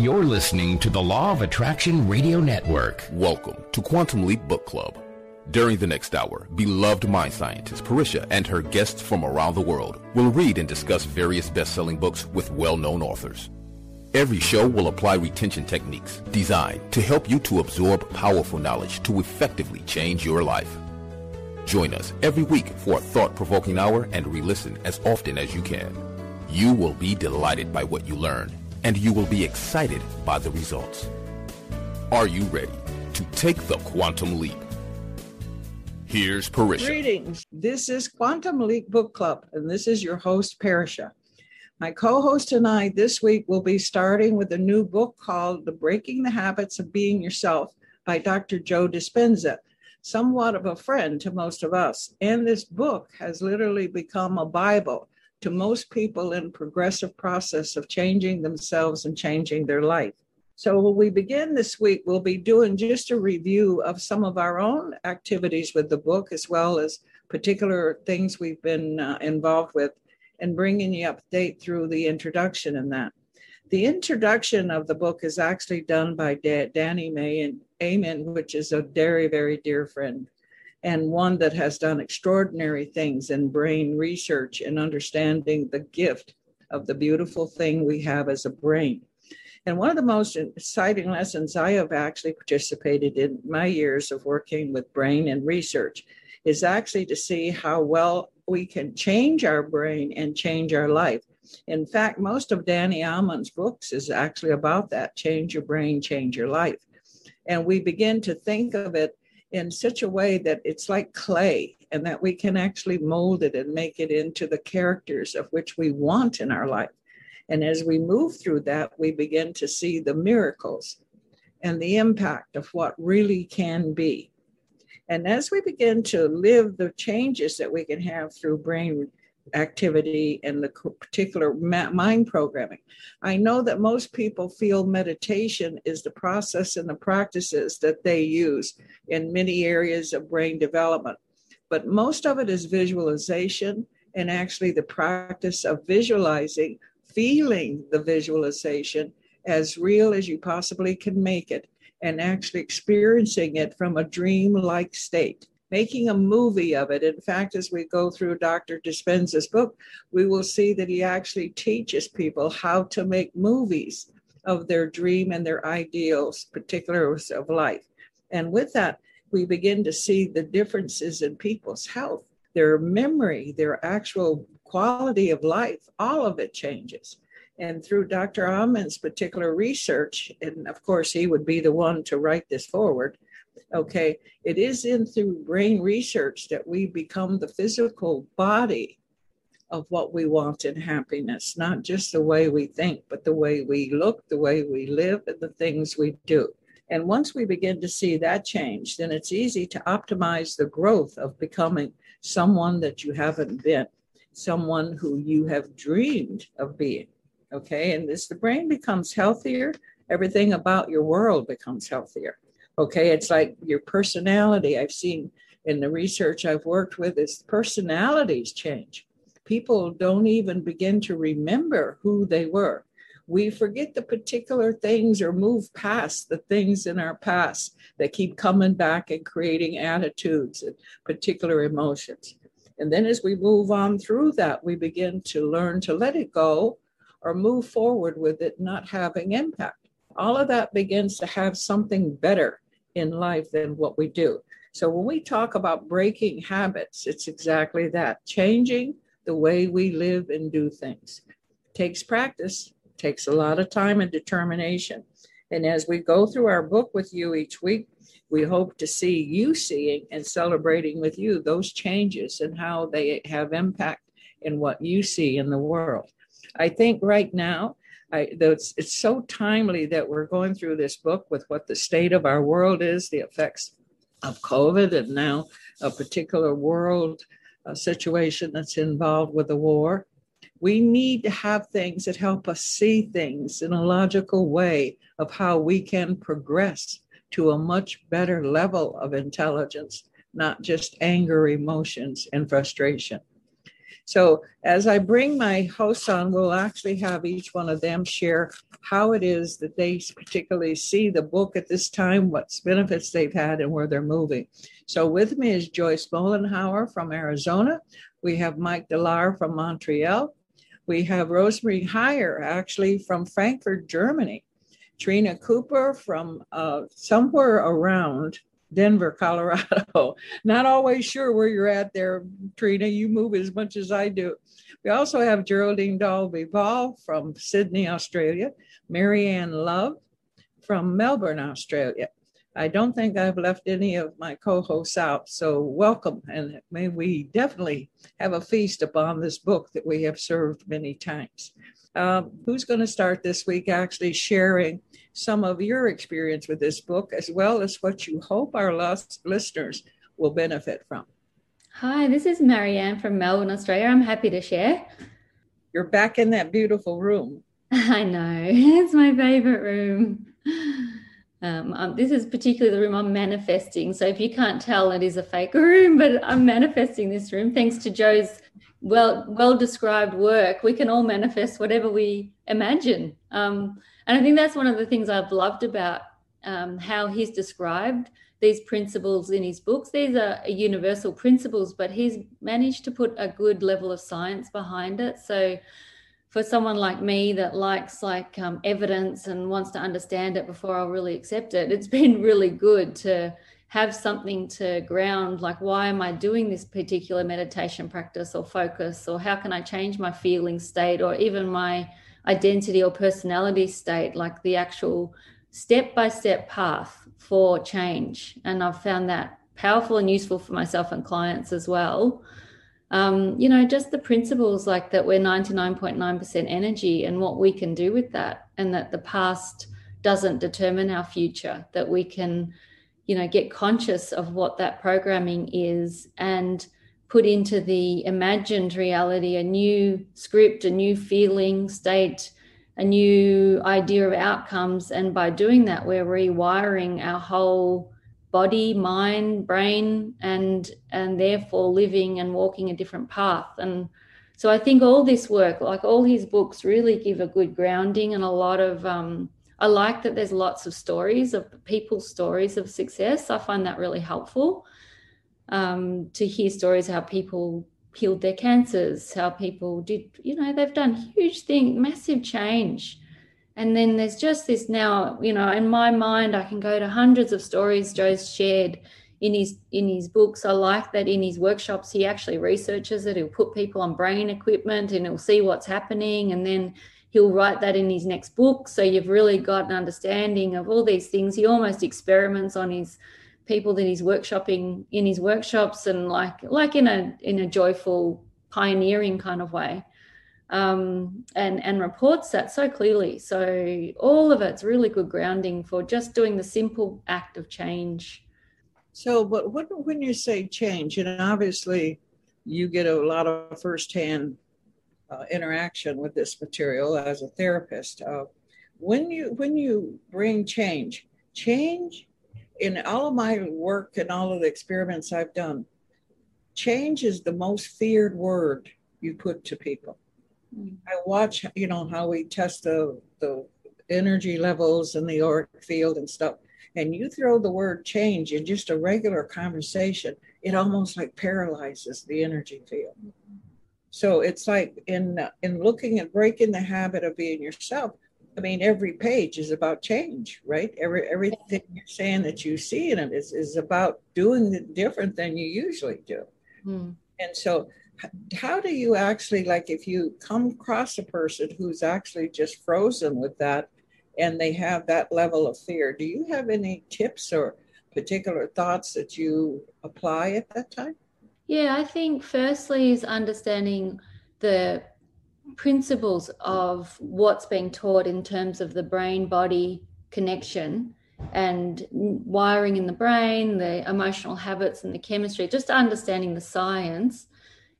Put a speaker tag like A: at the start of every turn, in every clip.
A: You're listening to the Law of Attraction Radio Network.
B: Welcome to Quantum Leap Book Club. During the next hour, beloved mind scientist Pa'Ris'Ha and her guests from around the world will read and discuss various best-selling books with well-known authors. Every show will apply retention techniques designed to help you to absorb powerful knowledge to effectively change your life. Join us every week for a thought-provoking hour and re-listen as often as you can. You will be delighted by what you learn and you will be excited by the results. Are you ready to take the quantum leap? Here's Pa'Ris'Ha.
C: Greetings. This is Quantum Leap Book Club, and this is your host, Pa'Ris'Ha. My co host and I this week will be starting with a new book called The Breaking the Habits of Being Yourself by Dr. Joe Dispenza, somewhat of a friend to most of us. And this book has literally become a Bible to most people in progressive process of changing themselves and changing their life. So when we begin this week, we'll be doing just a review of some of our own activities with the book, as well as particular things we've been uh, involved with, and bringing you up to date through the introduction and that. The introduction of the book is actually done by da- Danny May and Amen, which is a very, very dear friend and one that has done extraordinary things in brain research and understanding the gift of the beautiful thing we have as a brain. And one of the most exciting lessons I have actually participated in my years of working with brain and research is actually to see how well we can change our brain and change our life. In fact, most of Danny Amen's books is actually about that change your brain, change your life. And we begin to think of it in such a way that it's like clay and that we can actually mold it and make it into the characters of which we want in our life. And as we move through that, we begin to see the miracles and the impact of what really can be. And as we begin to live the changes that we can have through brain activity and the particular mind programming. I know that most people feel meditation is the process and the practices that they use in many areas of brain development, but most of it is visualization and actually the practice of visualizing, feeling the visualization as real as you possibly can make it and actually experiencing it from a dream like state making a movie of it. In fact, as we go through Dr. Dispenza's book, we will see that he actually teaches people how to make movies of their dream and their ideals, particulars of life. And with that, we begin to see the differences in people's health, their memory, their actual quality of life, all of it changes. And through Dr. Amen's particular research, and of course, he would be the one to write this foreword, Okay. It is in through brain research that we become the physical body of what we want in happiness, not just the way we think, but the way we look, the way we live, and the things we do. And once we begin to see that change, then it's easy to optimize the growth of becoming someone that you haven't been, someone who you have dreamed of being. Okay. And as the brain becomes healthier, everything about your world becomes healthier. Okay, it's like your personality. I've seen in the research I've worked with is personalities change. People don't even begin to remember who they were. We forget the particular things or move past the things in our past that keep coming back and creating attitudes and particular emotions. And then as we move on through that, we begin to learn to let it go or move forward with it not having impact. All of that begins to have something better in life than what we do. So when we talk about breaking habits, it's exactly that changing the way we live and do things. Takes practice, takes a lot of time and determination. And as we go through our book with you each week, we hope to see you seeing and celebrating with you those changes and how they have impact in what you see in the world. I think right now I, it's, it's so timely that we're going through this book with what the state of our world is, the effects of COVID, and now a particular world uh, situation that's involved with the war. We need to have things that help us see things in a logical way of how we can progress to a much better level of intelligence, not just anger, emotions, and frustration. So, as I bring my hosts on, we'll actually have each one of them share how it is that they particularly see the book at this time, what benefits they've had, and where they're moving. So, with me is Joyce Mollenhauer from Arizona. We have Mike Dellar from Montreal. We have Rosemarie Heyer, actually from Frankfurt, Germany. Tryna Cooper from uh, somewhere around Denver, Colorado. Not always sure where you're at there, Tryna. You move as much as I do. We also have Geraldene Dalby-Ball from Sydney, Australia, Marianne Love from Melbourne, Australia. I don't think I've left any of my co hosts out, so welcome. And may we definitely have a feast upon this book that we have served many times. Um, who's going to start this week actually sharing some of your experience with this book, as well as what you hope our listeners will benefit from.
D: Hi, this is Marianne from Melbourne, Australia. I'm happy to share.
C: You're back in that beautiful room.
D: I know, it's my favorite room. Um, um, this is particularly the room I'm manifesting. So if you can't tell, it is a fake room, but I'm manifesting this room thanks to Joe's well well described work. We can all manifest whatever we imagine. Um, and I think that's one of the things I've loved about um, how he's described these principles in his books. These are universal principles, but he's managed to put a good level of science behind it. So for someone like me that likes like um, evidence and wants to understand it before I'll really accept it, it's been really good to have something to ground like why am i doing this particular meditation practice or focus or how can i change my feeling state or even my identity or personality state, like the actual step by step path for change. And I've found that powerful and useful for myself and clients as well. Um, you know, just the principles like that we're 99.9% energy and what we can do with that, and that the past doesn't determine our future, that we can, you know, get conscious of what that programming is and put into the imagined reality a new script, a new feeling state, a new idea of outcomes. And by doing that, we're rewiring our whole body, mind, brain, and and therefore living and walking a different path. And so I think all this work, like all his books, really give a good grounding and a lot of um, I like that there's lots of stories of people's stories of success. I find that really helpful um, to hear stories how people healed their cancers, how people did, you know, they've done huge thing, massive change. And then there's just this now, you know, in my mind, I can go to hundreds of stories Joe's shared in his in his books. I like that in his workshops he actually researches it. He'll put people on brain equipment and he'll see what's happening, and then he'll write that in his next book. So you've really got an understanding of all these things. He almost experiments on his people that he's workshopping in his workshops and like like in a in a joyful pioneering kind of way um, and and reports that so clearly so all of it's really good grounding for just doing the simple act of change
C: so but when you say change and obviously you get a lot of firsthand uh, interaction with this material as a therapist uh, when you when you bring change change in all of my work and all of the experiments I've done, change is the most feared word you put to people. Mm. I watch, you know, how we test the the energy levels in the auric field and stuff. And you throw the word change in just a regular conversation, it almost like paralyzes the energy field. So it's like in in looking at breaking the habit of being yourself, I mean, every page is about change, right? Every everything you're saying that you see in it is, is about doing it different than you usually do. Mm. And so, how do you actually like if you come across a person who's actually just frozen with that, and they have that level of fear? Do you have any tips or particular thoughts that you apply at that time?
D: Yeah, I think firstly is understanding the principles of what's being taught in terms of the brain body connection and wiring in the brain, the emotional habits and the chemistry, just understanding the science.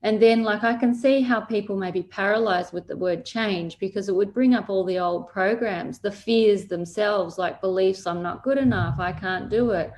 D: And then, like, I can see how people may be paralyzed with the word change because it would bring up all the old programs, the fears themselves, like beliefs I'm not good enough, I can't do it.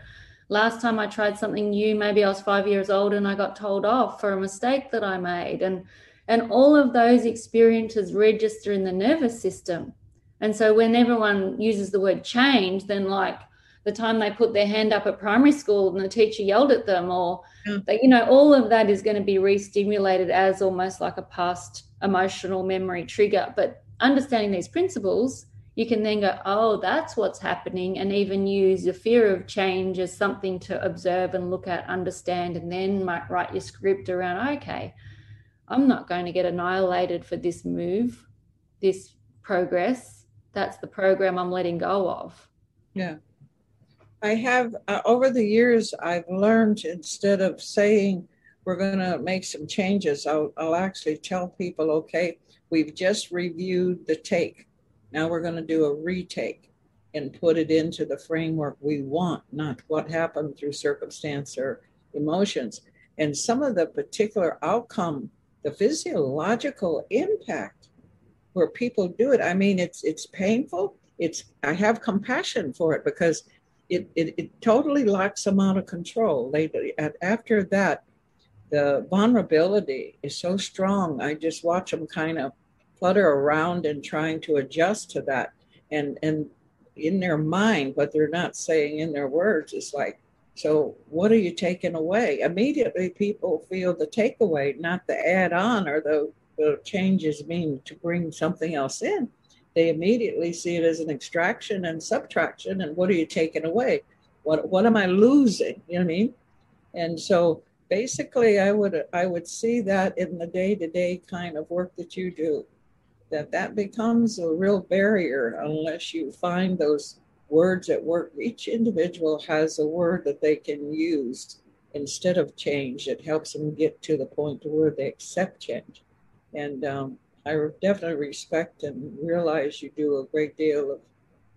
D: Last time I tried something new, maybe I was five years old and I got told off for a mistake that I made. And And all of those experiences register in the nervous system. And so when everyone uses the word change, then like the time they put their hand up at primary school and the teacher yelled at them, or mm. that, you know, all of that is going to be re-stimulated as almost like a past emotional memory trigger. But understanding these principles, you can then go, oh, that's what's happening, and even use the fear of change as something to observe and look at, understand, and then might write your script around, okay, I'm not going to get annihilated for this move, this progress. That's the program I'm letting go of.
C: Yeah. I have, uh, over the years, I've learned instead of saying we're going to make some changes, I'll, I'll actually tell people, okay, we've just reviewed the take. Now we're going to do a retake and put it into the framework we want, not what happened through circumstance or emotions. And some of the particular outcome, the physiological impact where people do it, I mean, it's it's painful. It's I have compassion for it because it, it, it totally locks them out of control. They after that, the vulnerability is so strong. I just watch them kind of flutter around and trying to adjust to that. And and in their mind, what they're not saying in their words is like, so what are you taking away? Immediately people feel the takeaway, not the add on or the, the changes mean to bring something else in they immediately see it as an extraction and subtraction. And what are you taking away? What what am I losing? You know what I mean? And so basically, I would I would see that in the day to day kind of work that you do, that that becomes a real barrier unless you find those words at work. Each individual has a word that they can use instead of change. It helps them get to the point where they accept change. And um, I definitely respect and realize you do a great deal of,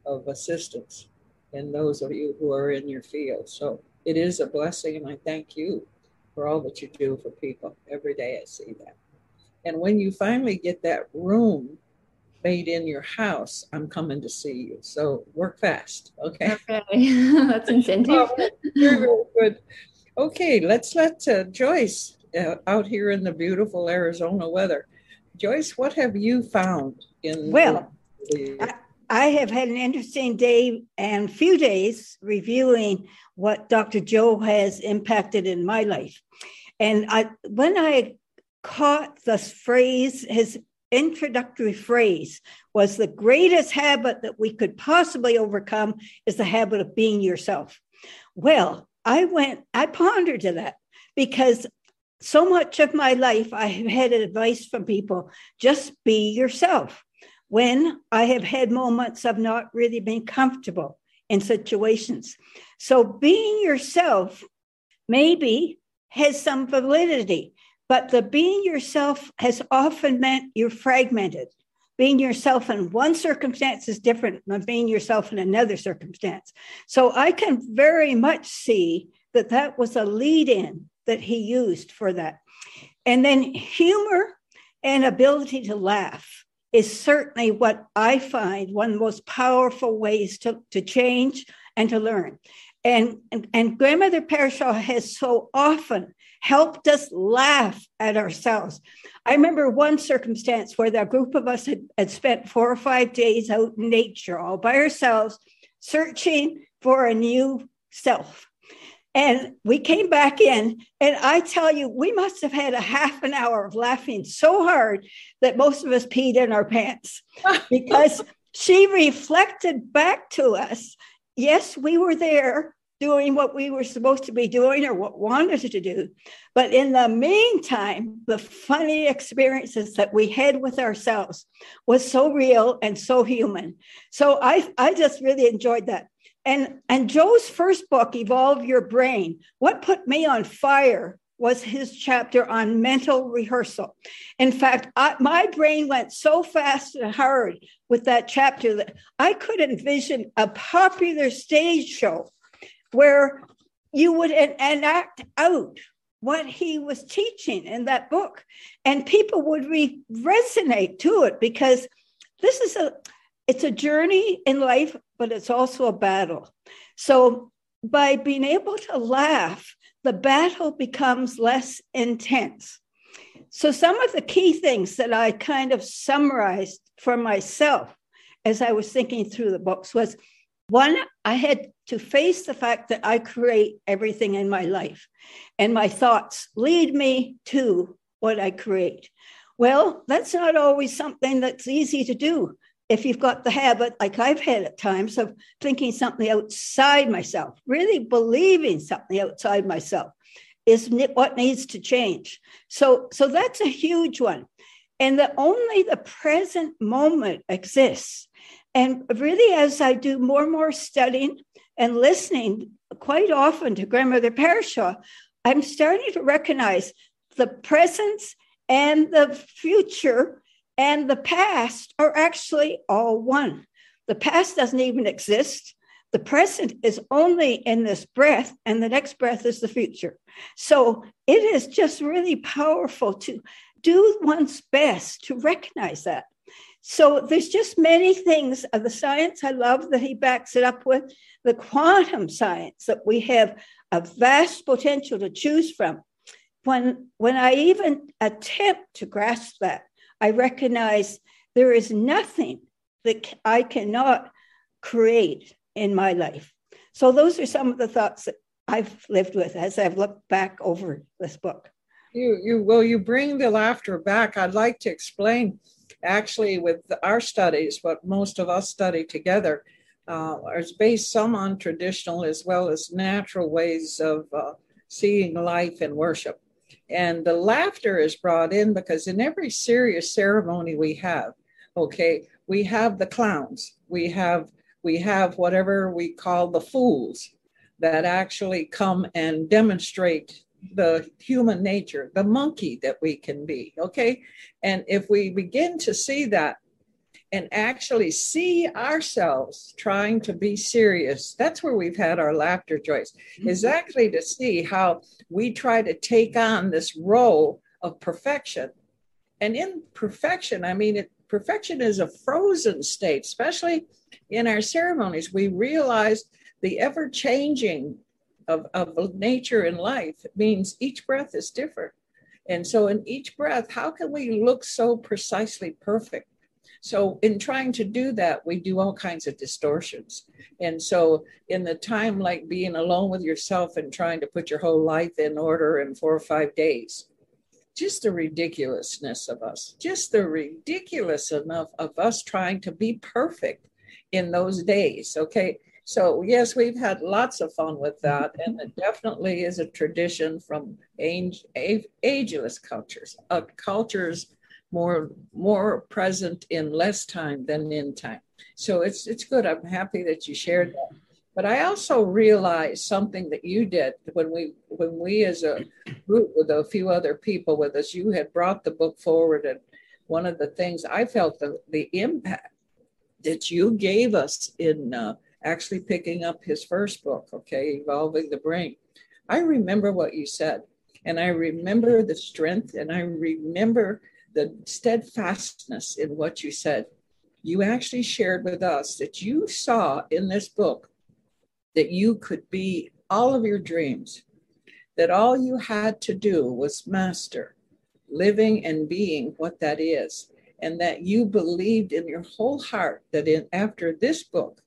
C: of assistance in those of you who are in your field. So it is a blessing, and I thank you for all that you do for people. Every day I see that. And when you finally get that room made in your house, I'm coming to see you. So work fast, okay?
D: Okay, that's incentive. oh,
C: very, very good. Okay, let's let uh, Joyce uh, out here in the beautiful Arizona weather Joyce, what have you found in
E: well? The, I, I have had an interesting day and few days reviewing what Dr. Joe has impacted in my life. And I, when I caught the phrase, his introductory phrase was the greatest habit that we could possibly overcome is the habit of being yourself. Well, I went, I pondered to that because so much of my life, I have had advice from people just be yourself. When I have had moments of not really being comfortable in situations. So being yourself maybe has some validity, but the being yourself has often meant you're fragmented. Being yourself in one circumstance is different than being yourself in another circumstance. So I can very much see that that was a lead in that he used for that. And then humor and ability to laugh is certainly what I find one of the most powerful ways to, to change and to learn. And, and, and grandmother Pa'Ris'Ha has so often helped us laugh at ourselves. I remember one circumstance where the group of us had, had spent four or five days out in nature all by ourselves, searching for a new self. And we came back in, and I tell you, we must have had a half an hour of laughing so hard that most of us peed in our pants because she reflected back to us yes, we were there doing what we were supposed to be doing or what wanted to do. But in the meantime, the funny experiences that we had with ourselves was so real and so human. So I, I just really enjoyed that. And, and Joe's first book, Evolve Your Brain, what put me on fire was his chapter on mental rehearsal. In fact, I, my brain went so fast and hard with that chapter that I could envision a popular stage show where you would enact out what he was teaching in that book, and people would re- resonate to it because this is a it's a journey in life, but it's also a battle. So by being able to laugh, the battle becomes less intense. so some of the key things that I kind of summarized for myself as I was thinking through the books was one, I had to face the fact that I create everything in my life, and my thoughts lead me to what I create. Well, that's not always something that's easy to do if you've got the habit, like I've had at times, of thinking something outside myself, really believing something outside myself is what needs to change. So, so that's a huge one. And that only the present moment exists. And really, as I do more and more studying and listening quite often to Grandmother Pa'Ris'Ha, I'm starting to recognize the presence and the future and the past are actually all one. The past doesn't even exist. The present is only in this breath, and the next breath is the future. So it is just really powerful to do one's best to recognize that. So there's just many things of the science I love that he backs it up with, the quantum science that we have a vast potential to choose from. When, when I even attempt to grasp that, I recognize there is nothing that I cannot create in my life. So those are some of the thoughts that I've lived with as I've looked back over this book.
C: You, you, well, you bring the laughter back. I'd like to explain actually with our studies, what most of us study together uh, is based some on traditional as well as natural ways of uh, seeing life and worship. And the laughter is brought in because in every serious ceremony we have, okay, we have the clowns, we have we have whatever we call the fools that actually come and demonstrate the human nature, the monkey that we can be. Okay. And if we begin to see that and actually see ourselves trying to be serious, that's where we've had our laughter choice, is mm-hmm. actually to see how we try to take on this role of perfection. And in perfection, I mean, it, perfection is a frozen state, especially in our ceremonies. We realize the ever changing of, of nature and life means each breath is different. And so, in each breath, how can we look so precisely perfect? So, in trying to do that, we do all kinds of distortions. And so, in the time like being alone with yourself and trying to put your whole life in order in four or five days, just the ridiculousness of us, just the ridiculous enough of us trying to be perfect in those days. Okay. So, yes, we've had lots of fun with that. And it definitely is a tradition from age, age, ageless cultures, uh, cultures more, more present in less time than in time. So, it's, it's good. I'm happy that you shared that. But I also realized something that you did when we, when we as a group with a few other people with us, you had brought the book forward. And one of the things I felt the, the impact that you gave us in uh, actually picking up his first book, okay, Evolving the Brain. I remember what you said, and I remember the strength, and I remember the steadfastness in what you said. You actually shared with us that you saw in this book that you could be all of your dreams, that all you had to do was master living and being what that is, and that you believed in your whole heart that in after this book,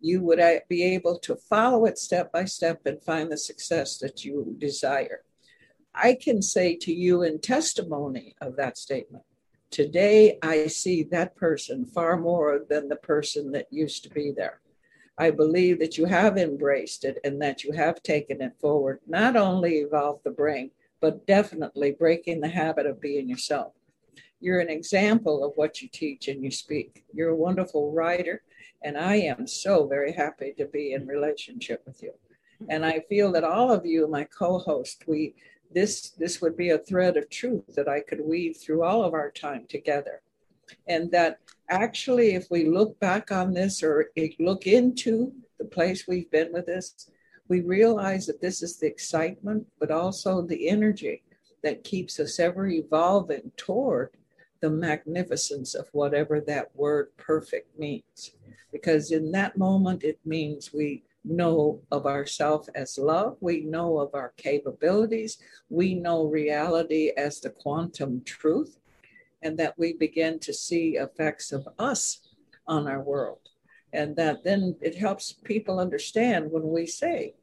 C: you would be able to follow it step by step and find the success that you desire. I can say to you in testimony of that statement, today I see that person far more than the person that used to be there. I believe that you have embraced it and that you have taken it forward, not only evolve the brain, but definitely breaking the habit of being yourself. You're an example of what you teach and you speak. You're a wonderful writer. And I am so very happy to be in relationship with you. And I feel that all of you, my co-host, we this this would be a thread of truth that I could weave through all of our time together. And that actually, if we look back on this or look into the place we've been with this, we realize that this is the excitement, but also the energy that keeps us ever evolving toward the magnificence of whatever that word perfect means because in that moment it means we know of ourselves as love. We know of our capabilities. We know reality as the quantum truth, and that we begin to see effects of us on our world. And that then it helps people understand when we say,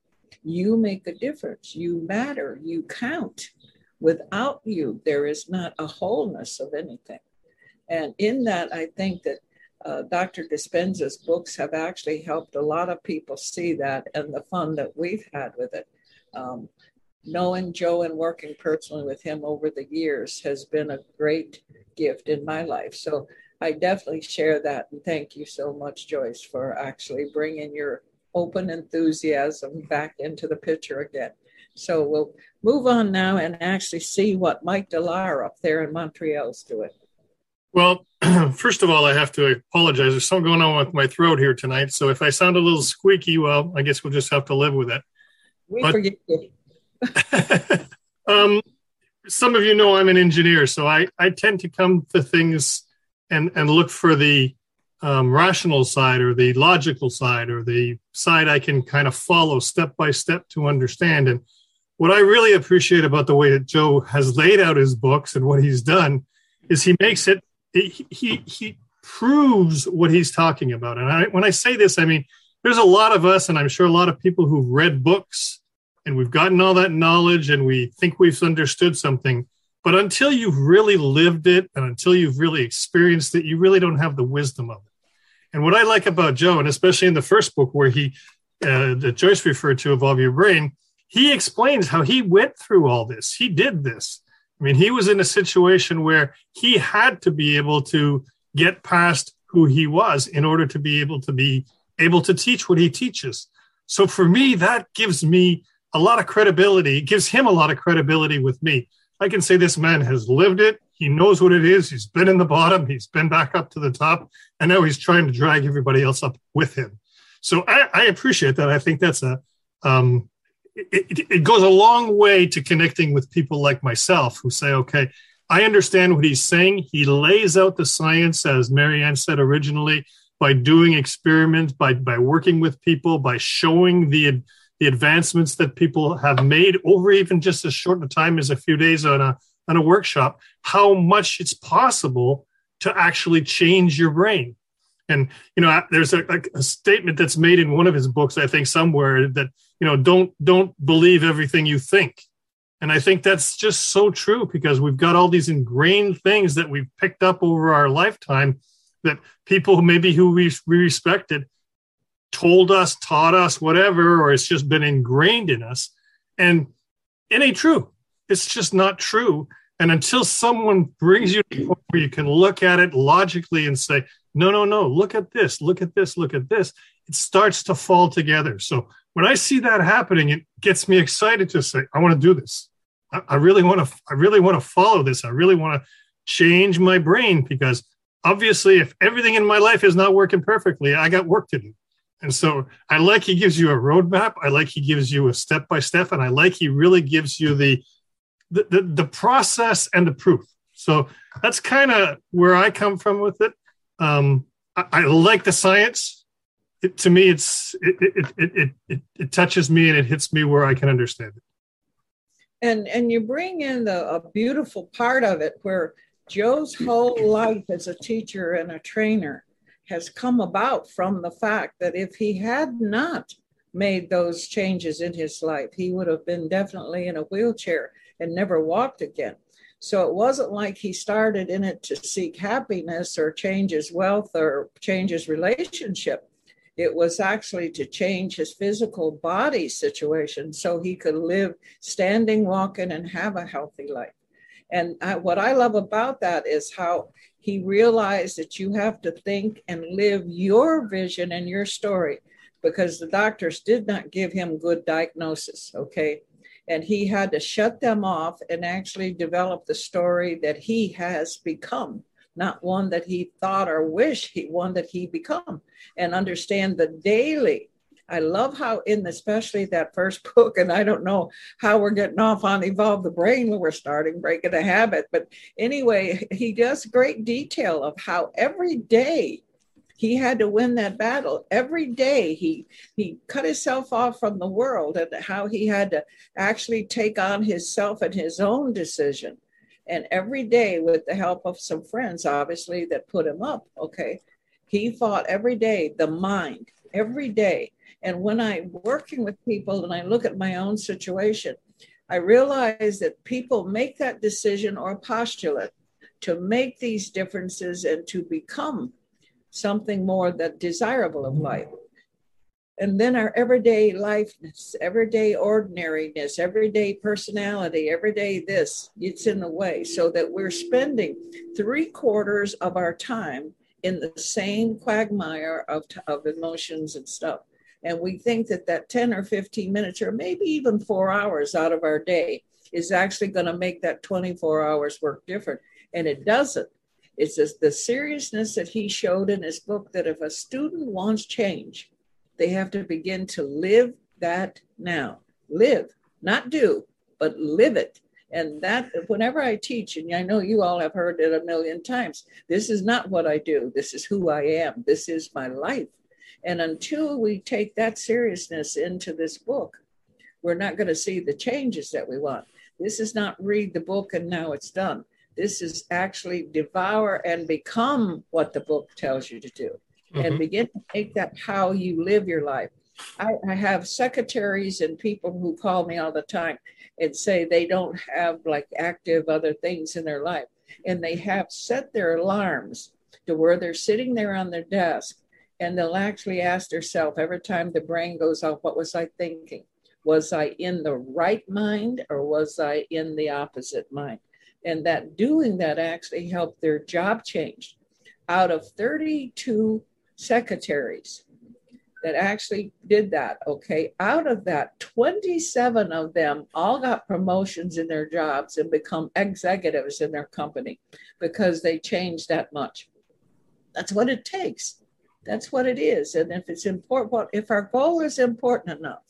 C: you make a difference, you matter, you count. Without you, there is not a wholeness of anything. And in that, I think that uh, Dr. Dispenza's books have actually helped a lot of people see that and the fun that we've had with it. Um, knowing Joe and working personally with him over the years has been a great gift in my life. So I definitely share that. And thank you so much, Joyce, for actually bringing your open enthusiasm back into the picture again. So we'll move on now and actually see what Mike Delara up there in Montreal is doing.
F: Well, first of all, I have to apologize. There's something going on with my throat here tonight. So if I sound a little squeaky, well, I guess we'll just have to live with it.
C: We but, forget you.
F: um, some of you know I'm an engineer, so I, I tend to come to things and, and look for the um, rational side or the logical side or the side I can kind of follow step by step to understand. And what I really appreciate about the way that Joe has laid out his books and what he's done is he makes it he he, he proves what he's talking about. And I, when I say this, I mean there's a lot of us, and I'm sure a lot of people who've read books and we've gotten all that knowledge and we think we've understood something. But until you've really lived it and until you've really experienced it, you really don't have the wisdom of it. And what I like about Joe, and especially in the first book where he, uh, that Joyce referred to, Evolve Your Brain, he explains how he went through all this. He did this. I mean, he was in a situation where he had to be able to get past who he was in order to be able to be able to teach what he teaches. So for me, that gives me a lot of credibility. It gives him a lot of credibility with me. I can say this man has lived it. He knows what it is. He's been in the bottom. He's been back up to the top. And now he's trying to drag everybody else up with him. So I, I appreciate that. I think that's a, um, it, it goes a long way to connecting with people like myself who say, okay, I understand what he's saying. He lays out the science, as Marianne said originally, by doing experiments, by, by working with people, by showing the, the advancements that people have made over even just as short a time as a few days on a, on a workshop, how much it's possible to actually change your brain. And, you know, there's a, a statement that's made in one of his books, I think somewhere that you know don't don't believe everything you think. And i think that's just so true because we've got all these ingrained things that we've picked up over our lifetime that people maybe who we, we respected told us taught us whatever or it's just been ingrained in us. And it ain't true. It's just not true. And until someone brings you to where you can look at it logically and say no no no look at this look at this look at this it starts to fall together so when I see that happening, it gets me excited to say, I want to do this. I, I really want to, I really want to follow this. I really want to change my brain because obviously if everything in my life is not working perfectly, I got work to do. And so I like he gives you a roadmap. I like he gives you a step by step, and I like he really gives you the the, the, the process and the proof. So that's kind of where I come from with it. Um, I, I like the science it, to me, it's it it, it it it touches me and it hits me where I can understand it.
C: And and you bring in the a beautiful part of it where Joe's whole life as a teacher and a trainer has come about from the fact that if he had not made those changes in his life, he would have been definitely in a wheelchair and never walked again. So it wasn't like he started in it to seek happiness or change his wealth or change his relationship. It was actually to change his physical body situation so he could live standing, walking, and have a healthy life. And I, what I love about that is how he realized that you have to think and live your vision and your story because the doctors did not give him good diagnosis. Okay. And he had to shut them off and actually develop the story that he has become not one that he thought or wished he one that he become. And understand the daily I love how in especially that first book, and I don't know how we're getting off on evolve the brain when we're starting breaking a habit, but anyway, he does great detail of how every day he had to win that battle. Every day he he cut himself off from the world and how he had to actually take on himself and his own decision. And every day with the help of some friends obviously that put him up okay? He fought every day the mind every day. And when i'm working with people and i look at my own situation i realize that people make that decision or postulate to make these differences and to become something more that desirable of life. And then our everyday lifeness, everyday ordinariness, everyday personality, everyday this, it's in the way. So that we're spending three quarters of our time in the same quagmire of, of emotions and stuff. And we think that that 10 or 15 minutes, or maybe even four hours out of our day, is actually going to make that 24 hours work different. And it doesn't. It's just the seriousness that he showed in his book that if a student wants change, they have to begin to live that now. Live, not do, but live it. And that, whenever I teach, and I know you all have heard it a million times, this is not what I do. This is who I am. This is my life. And until we take that seriousness into this book, we're not going to see the changes that we want. This is not read the book and now it's done. This is actually devour and become what the book tells you to do mm-hmm. and begin to make that how you live your life. I, I, have secretaries and people who call me all the time and say they don't have like active other things in their life. And they have set their alarms to where they're sitting there on their desk and they'll actually ask themselves every time the brain goes off, what was I thinking? Was I in the right mind or was I in the opposite mind? And that doing that actually helped their job change. Out of 32 secretaries that actually did that, okay, out of that, 27 of them all got promotions in their jobs and become executives in their company because they changed that much. That's what it takes. That's what it is. And if it's important, if our goal is important enough,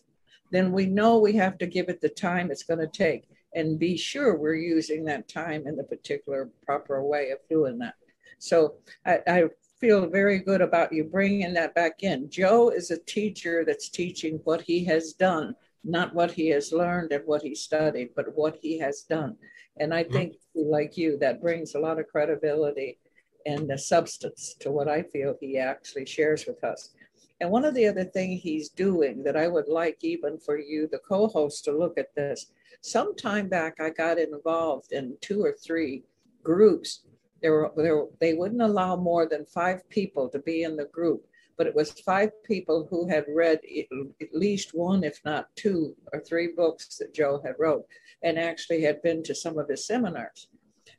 C: then we know we have to give it the time it's going to take and be sure we're using that time in the particular proper way of doing that. So I, I feel very good about you bringing that back in. Joe is a teacher that's teaching what he has done, not what he has learned and what he studied, but what he has done. And I mm-hmm. think, like you, that brings a lot of credibility and the substance to what I feel he actually shares with us. And one of the other things he's doing that I would like even for you, the co-host, to look at this some time back, I got involved in two or three groups. There were, there, they wouldn't allow more than five people to be in the group, but it was five people who had read at least one, if not two or three books that Joe had wrote, and actually had been to some of his seminars.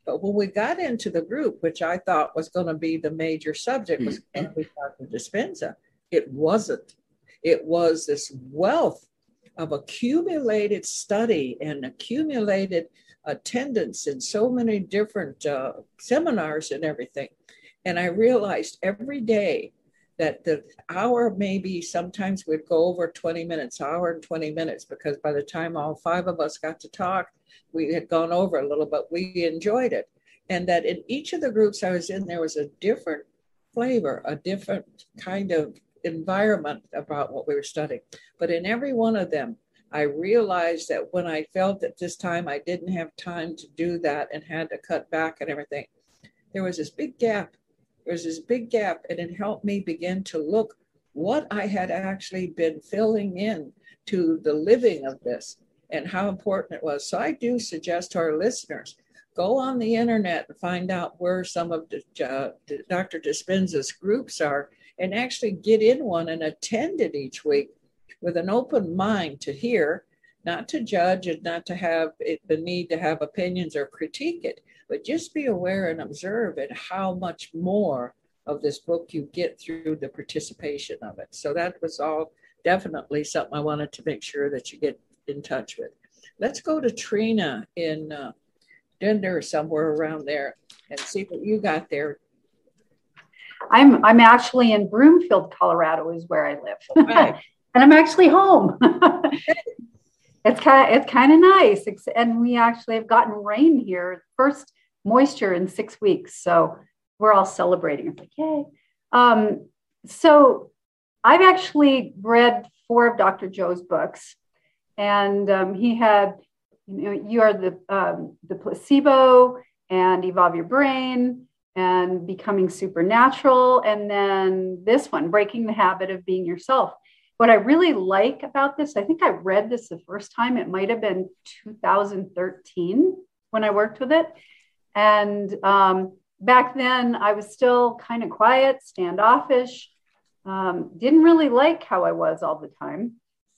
C: But when we got into the group, which I thought was going to be the major subject, was we talk to Dispenza? It wasn't. It was this wealth of accumulated study and accumulated attendance in so many different uh, seminars and everything. And I realized every day that the hour maybe sometimes we'd go over 20 minutes, hour and 20 minutes, because by the time all five of us got to talk, we had gone over a little, but we enjoyed it. And that in each of the groups I was in, there was a different flavor, a different kind of environment about what we were studying. But in every one of them, I realized that when I felt at this time I didn't have time to do that and had to cut back and everything, there was this big gap. There was this big gap, and it helped me begin to look what I had actually been filling in to the living of this and how important it was. So I do suggest to our listeners go on the internet and find out where some of the, uh, Dr. Dispenza's groups are and actually get in one and attend it each week with an open mind to hear, not to judge and not to have it, the need to have opinions or critique it, but just be aware and observe it how much more of this book you get through the participation of it. So that was all definitely something I wanted to make sure that you get in touch with. Let's go to Tryna in uh, Denver, somewhere around there, and see what you got there.
G: I'm I'm actually in Broomfield, Colorado, is where I live, right. and I'm actually home. it's kind of it's kind of nice, and we actually have gotten rain here, first moisture in six weeks, so we're all celebrating. It's like yay. Um, so I've actually read four of Dr. Joe's books, and um, he had, you know, you are the um, the placebo and evolve your brain and becoming supernatural, and then this one, breaking the habit of being yourself. What I really like about this, I think I read this the first time. It might have been 2013 when I worked with it, and um, back then I was still kind of quiet, standoffish um, didn't really like how I was all the time.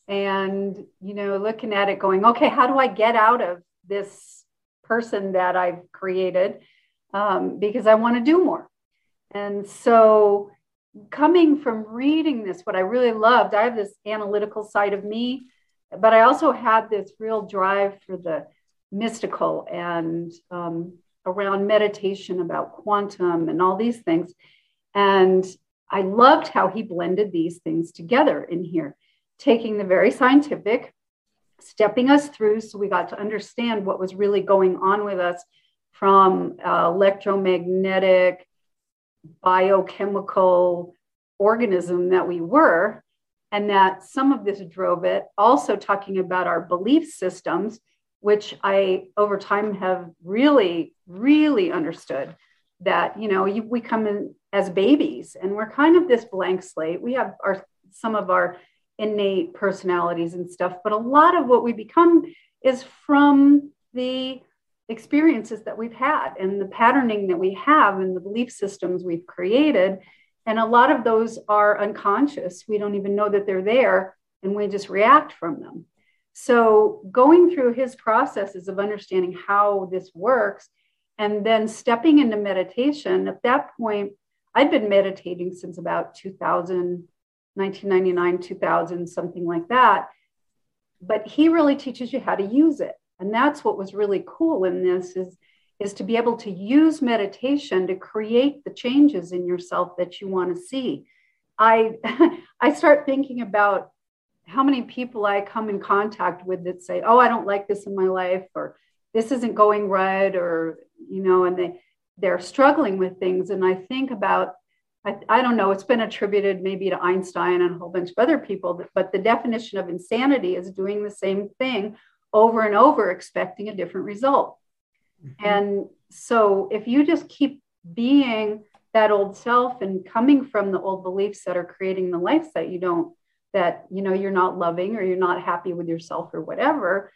G: And, you know, looking at it going, okay, how do I get out of this person that I've created? Um, because I want to do more. And so, coming from reading this, what I really loved, I have this analytical side of me, but I also had this real drive for the mystical and um, around meditation about quantum and all these things. And I loved how he blended these things together in here, taking the very scientific, stepping us through so we got to understand what was really going on with us from uh, electromagnetic, biochemical organism that we were, and that some of this drove it. Also, talking about our belief systems, which I over time have really, really understood that you know you, we come in as babies and we're kind of this blank slate we have our some of our innate personalities and stuff but a lot of what we become is from the experiences that we've had and the patterning that we have and the belief systems we've created. And a lot of those are unconscious. We don't even know that they're there and we just react from them. So going through his processes of understanding how this works and then stepping into meditation at that point i'd been meditating since about 2000 1999 2000 something like that. But he really teaches you how to use it and that's what was really cool in this is is to be able to use meditation to create the changes in yourself that you want to see. I i start thinking about how many people i come in contact with that say oh i don't like this in my life or this isn't going right or you know and they they're struggling with things. And i think about I, I don't know it's been attributed maybe to einstein and a whole bunch of other people but the definition of insanity is doing the same thing over and over expecting a different result mm-hmm. and so if you just keep being that old self and coming from the old beliefs that are creating the life that you don't that you know you're not loving or you're not happy with yourself or whatever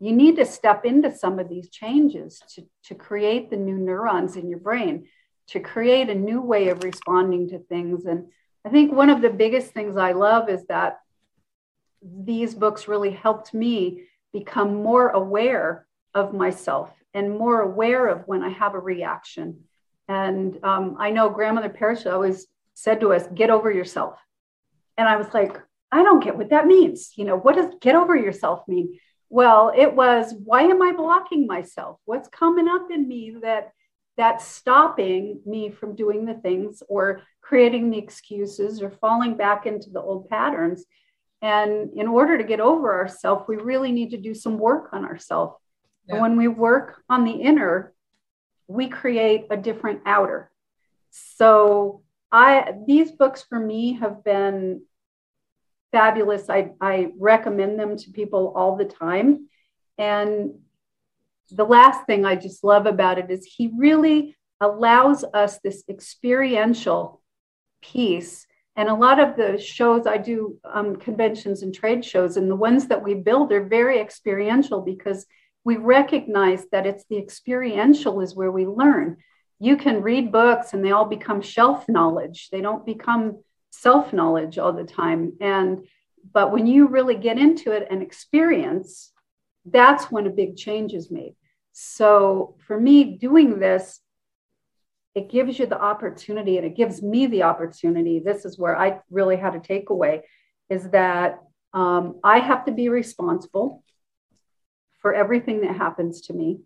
G: you need to step into some of these changes to, to create the new neurons in your brain, to create a new way of responding to things. And I think one of the biggest things I love is that these books really helped me become more aware of myself and more aware of when I have a reaction. And um, I know Grandmother Pa'Ris'Ha always said to us, get over yourself. And I was like, I don't get what that means. You know, what does get over yourself mean? Well, it was why am I blocking myself? What's coming up in me that that's stopping me from doing the things or creating the excuses or falling back into the old patterns? And in order to get over ourselves, we really need to do some work on ourselves. Yeah. And when we work on the inner, we create a different outer. So I these books for me have been fabulous. I, I recommend them to people all the time. And the last thing I just love about it is he really allows us this experiential piece. And a lot of the shows I do um, conventions and trade shows, and the ones that we build are very experiential because we recognize that it's the experiential is where we learn. You can read books and they all become shelf knowledge. They don't become self knowledge all the time. And, but when you really get into it and experience, that's when a big change is made. So for me, doing this, it gives you the opportunity and it gives me the opportunity. This is where I really had a takeaway is that um, I have to be responsible for everything that happens to me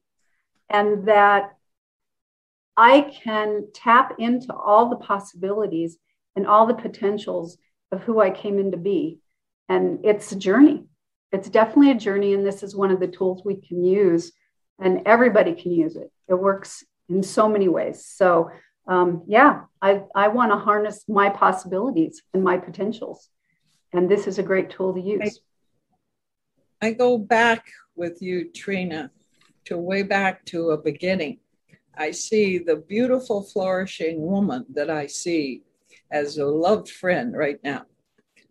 G: and that I can tap into all the possibilities and all the potentials of who I came in to be. And it's a journey. It's definitely a journey. And this is one of the tools we can use, and everybody can use it. It works in so many ways. So um, yeah, I, I want to harness my possibilities and my potentials. And this is a great tool to use.
C: I, I go back with you, Tryna, to way back to a beginning. I see the beautiful, flourishing woman that I see as a loved friend right now.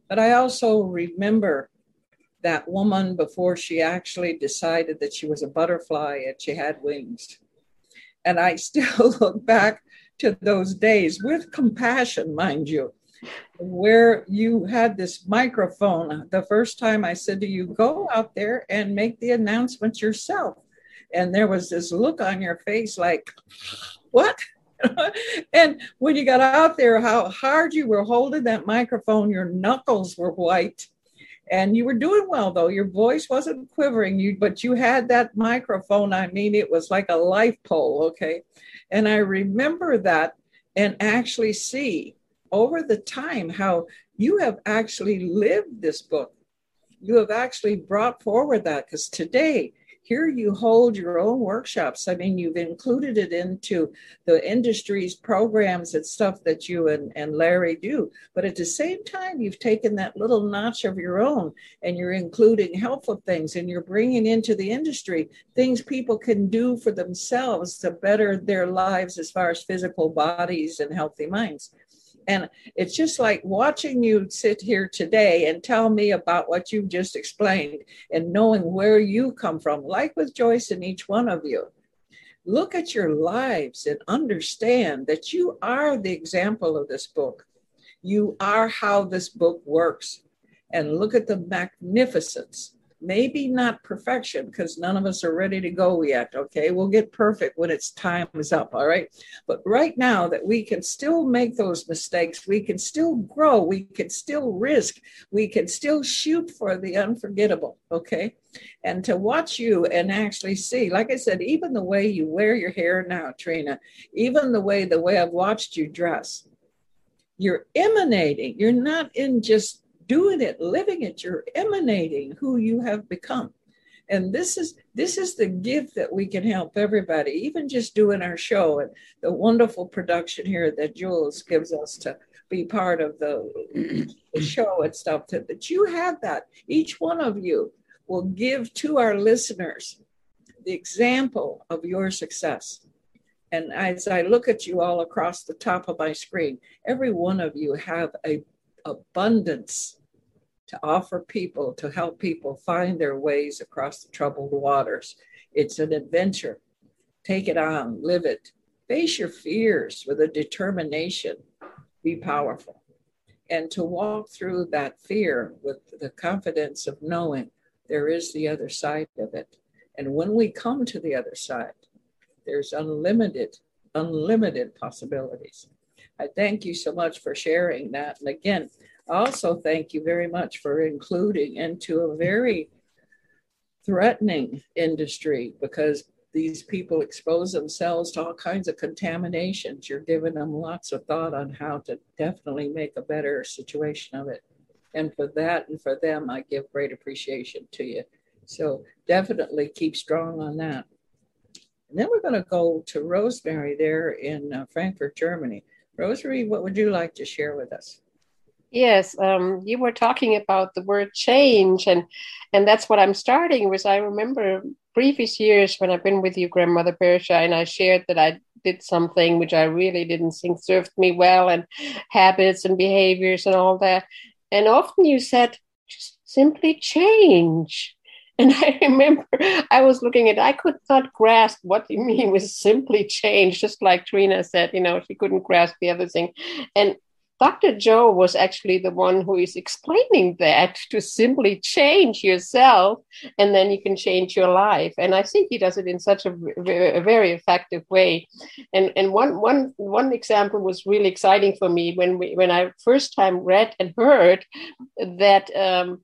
C: But I also remember that woman before she actually decided that she was a butterfly and she had wings. And I still look back to those days with compassion, mind you, where you had this microphone. The first time I said to you, go out there and make the announcement yourself. And there was this look on your face like, what? and when you got out there, how hard you were holding that microphone, your knuckles were white. And you were doing well though. Your voice wasn't quivering, you but you had that microphone. I mean, it was like a life pole, okay? And I remember that and actually see over the time how you have actually lived this book. You have actually brought forward that because today here you hold your own workshops. I mean, you've included it into the industry's programs and stuff that you and, and Larry do. But at the same time, you've taken that little notch of your own and you're including helpful things and you're bringing into the industry things people can do for themselves to better their lives as far as physical bodies and healthy minds. And it's just like watching you sit here today and tell me about what you've just explained and knowing where you come from, like with Joyce and each one of you. Look at your lives and understand that you are the example of this book. You are how this book works. And look at the magnificence maybe not perfection because none of us are ready to go yet okay? We'll get perfect when its time is up all right? But right now that we can still make those mistakes we can still grow we can still risk we can still shoot for the unforgettable okay? And to watch you and actually see like i said even the way you wear your hair now Tryna even the way the way i've watched you dress you're emanating. You're not in just doing it, living it, you're emanating who you have become. And this is this is the gift that we can help everybody, even just doing our show and the wonderful production here that Jules gives us to be part of the, the show and stuff. To, that you have that. Each one of you will give to our listeners the example of your success. And as I look at you all across the top of my screen, every one of you have a abundance to offer people, to help people find their ways across the troubled waters. It's an adventure. Take it on, live it. Face your fears with a determination. Be powerful. And to walk through that fear with the confidence of knowing there is the other side of it. And when we come to the other side, there's unlimited, unlimited possibilities. I thank you so much for sharing that. And again, also thank you very much for including into a very threatening industry because these people expose themselves to all kinds of contaminations. You're giving them lots of thought on how to definitely make a better situation of it. And for that and for them, I give great appreciation to you. So definitely keep strong on that. And then we're going to go to Rosemarie there in uh, Frankfurt, Germany. Rosemarie, what would you like to share with us?
H: Yes, um, you were talking about the word change, and and that's what I'm starting with. I remember previous years when I've been with you, grandmother Pa'Ris'Ha, and I shared that I did something which I really didn't think served me well, and habits and behaviors and all that. And often you said, just simply change. And I remember I was looking at, I could not grasp what you mean with simply change, just like Tryna said, you know, she couldn't grasp the other thing. And Dr. Joe was actually the one who is explaining that to simply change yourself and then you can change your life. And I think he does it in such a, a very effective way. And, and one, one, one example was really exciting for me when, we, when I first time read and heard that um,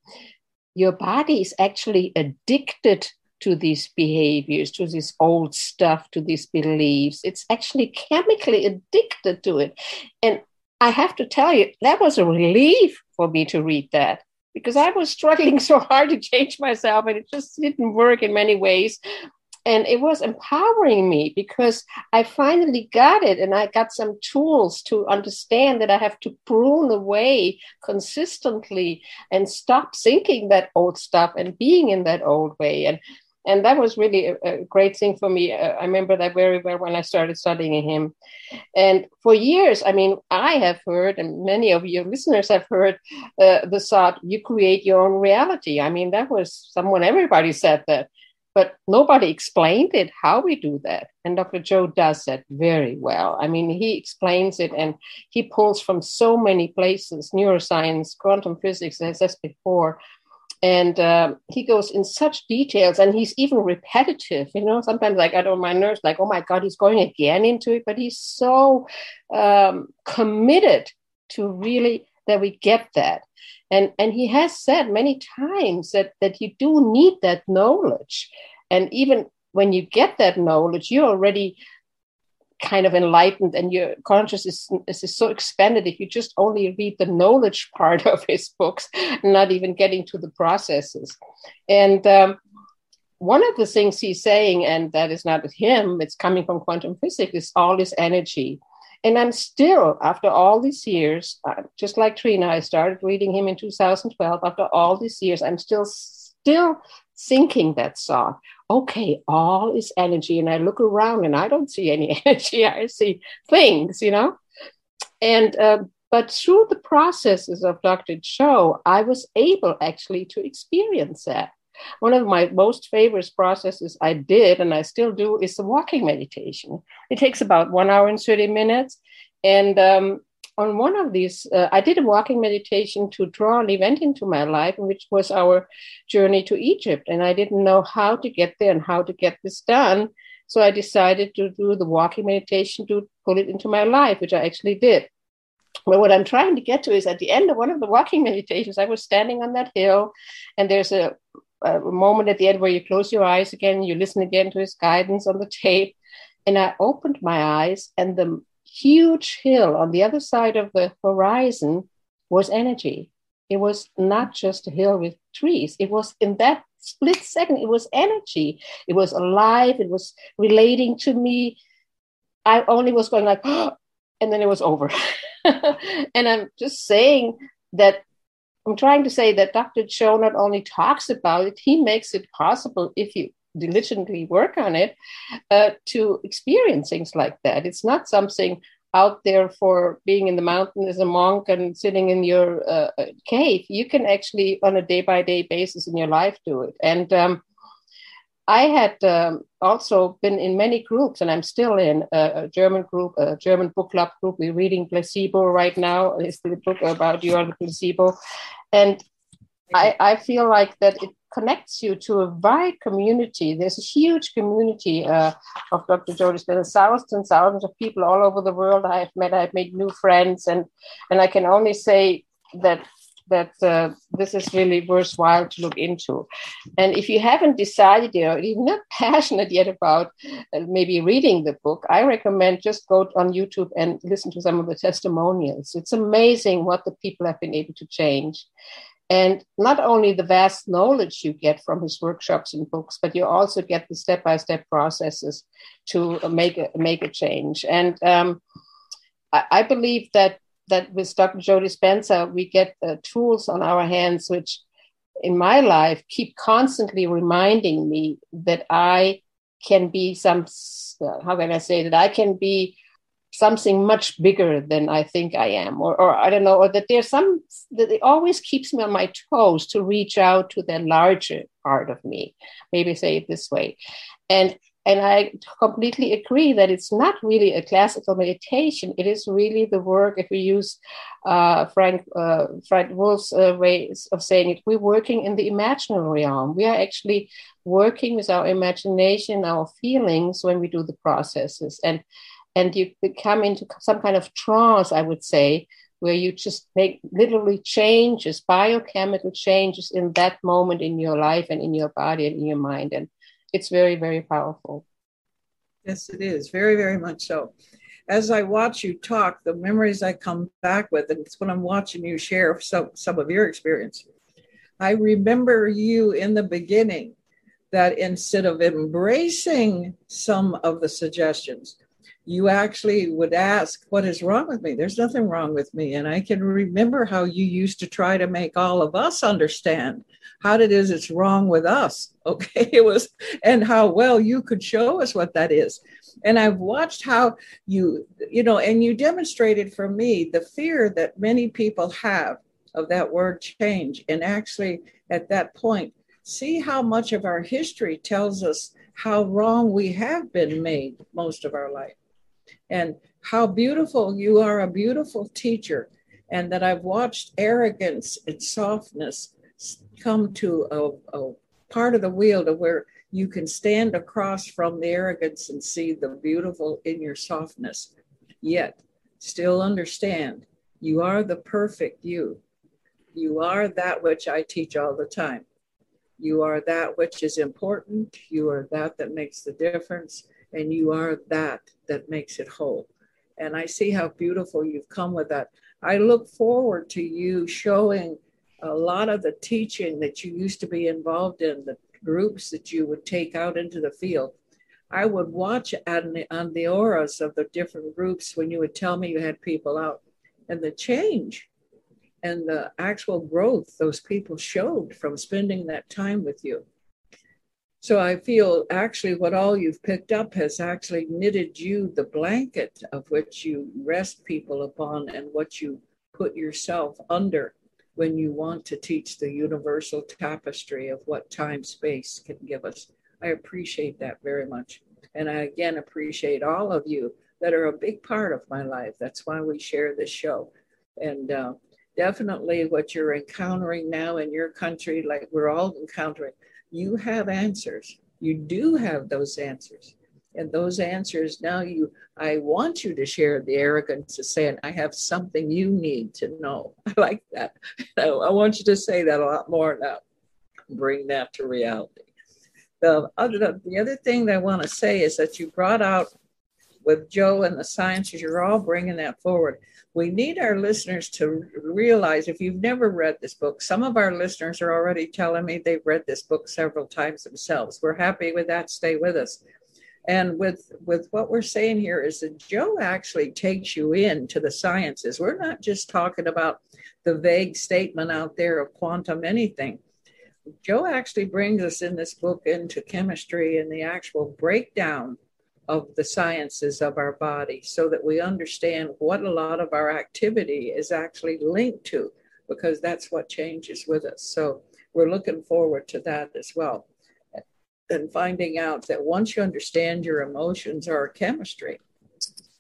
H: your body is actually addicted to these behaviors, to this old stuff, to these beliefs. It's actually chemically addicted to it. And I have to tell you, that was a relief for me to read that because I was struggling so hard to change myself and it just didn't work in many ways. And it was empowering me because I finally got it and I got some tools to understand that I have to prune away consistently and stop thinking that old stuff and being in that old way. And and that was really a, a great thing for me. Uh, I remember that very well when I started studying him. And for years, I mean, I have heard, and many of your listeners have heard uh, the thought, you create your own reality. I mean, that was someone, everybody said that but nobody explained it how we do that. And dr joe does that very well. I mean he explains it and he pulls from so many places neuroscience quantum physics as i said before. And uh, he goes in such details and he's even repetitive you know sometimes like i don't my nerves like oh my god he's going again into it. But he's so um, committed to really that we get that. And and he has said many times that that you do need that knowledge. And even when you get that knowledge you're already kind of enlightened and your consciousness is, is so expanded if you just only read the knowledge part of his books not even getting to the processes. And um, one of the things he's saying and that is not him it's coming from quantum physics is all this energy and I'm still, after all these years, uh, just like Tryna, I started reading him in 2012. After all these years, I'm still still thinking that thought. Okay, all is energy, and I look around and I don't see any energy. I see things, you know. And uh, but through the processes of Dr. Joe, I was able actually to experience that. One of my most favorite processes I did, and I still do, is the walking meditation. It takes about one hour and 30 minutes. And um, on one of these, uh, I did a walking meditation to draw an event into my life, which was our journey to Egypt. And I didn't know how to get there and how to get this done. So I decided to do the walking meditation to put it into my life, which I actually did. But what I'm trying to get to is at the end of one of the walking meditations, I was standing on that hill, and there's a a moment at the end where you close your eyes again, you listen again to his guidance on the tape. And I opened my eyes, and the huge hill on the other side of the horizon was energy. It was not just a hill with trees, it was in that split second, it was energy. It was alive, it was relating to me. I only was going like, and then it was over. and I'm just saying that I'm trying to say that Dr. Joe not only talks about it, he makes it possible if you diligently work on it uh, to experience things like that. It's not something out there for being in the mountain as a monk and sitting in your uh, uh cave. You can actually, on a day by day basis in your life, do it. And um, I had um, also been in many groups, and I'm still in a, a, German group, a German book club group. We're reading Placebo right now. It's the book about you are the placebo. And I, I feel like that it connects you to a wide community. There's a huge community uh, of Dr. Joe Dispenza. Thousands and thousands of people all over the world I have met. I've made new friends, and and I can only say that that uh, this is really worthwhile to look into. And if you haven't decided or even not passionate yet about uh, maybe reading the book, I recommend just go on YouTube and listen to some of the testimonials. It's amazing what the people have been able to change. And not only the vast knowledge you get from his workshops and books, but you also get the step by step processes to make a, make a change. And um, I, I believe that that with Dr. Joe Dispenza, we get tools on our hands, which in my life keep constantly reminding me that I can be some, how can I say that I can be something much bigger than I think I am, or, or I don't know, or that there's some that it always keeps me on my toes to reach out to the larger part of me. Maybe say it this way. And and I completely agree that it's not really a classical meditation. It is really the work, if we use uh, Frank, uh, Frank Wolf's uh, ways of saying it, we're working in the imaginary realm. We are actually working with our imagination, our feelings when we do the processes. And, and you come into some kind of trance, I would say, where you just make literally changes, biochemical changes in that moment in your life and in your body and in your mind. And it's very, very powerful.
C: Yes, it is. Very, very much so. As I watch you talk, the memories I come back with, and it's when I'm watching you share some, some of your experience. I remember you in the beginning that instead of embracing some of the suggestions, you actually would ask, What is wrong with me? There's nothing wrong with me. And I can remember how you used to try to make all of us understand how it is it's wrong with us. Okay. It was, and how well you could show us what that is. And I've watched how you, you know, and you demonstrated for me the fear that many people have of that word change. And actually, at that point, see how much of our history tells us how wrong we have been made most of our life and how beautiful you are a beautiful teacher. And that i've watched arrogance and softness come to a, a part of the wheel to where you can stand across from the arrogance and see the beautiful in your softness. Yet still understand you are the perfect you. You are that which i teach all the time. You are that which is important. You are that that makes the difference and you are that that makes it whole. And I see how beautiful you've come with that. I look forward to you showing a lot of the teaching that you used to be involved in, the groups that you would take out into the field. I would watch on the, on the auras of the different groups when you would tell me you had people out and the change and the actual growth those people showed from spending that time with you. So I feel actually what all you've picked up has actually knitted you the blanket of which you rest people upon and what you put yourself under when you want to teach the universal tapestry of what time space can give us. I appreciate that very much. And I again appreciate all of you that are a big part of my life. That's why we share this show. And uh, definitely what you're encountering now in your country, like we're all encountering, you have answers. You do have those answers. And those answers now you I want you to share the arrogance of saying, I have something you need to know. I like that. I want you to say that a lot more now. Bring that to reality. The other the other thing that I want to say is that you brought out with Joe and the sciences, you're all bringing that forward. We need our listeners to realize if you've never read this book, some of our listeners are already telling me they've read this book several times themselves. We're happy with that. Stay with us. And with with what we're saying here is that Joe actually takes you into the sciences. We're not just talking about the vague statement out there of quantum anything. Joe actually brings us in this book into chemistry and the actual breakdown of the sciences of our body so that we understand what a lot of our activity is actually linked to, because that's what changes with us. So we're looking forward to that as well. And finding out that once you understand your emotions or chemistry,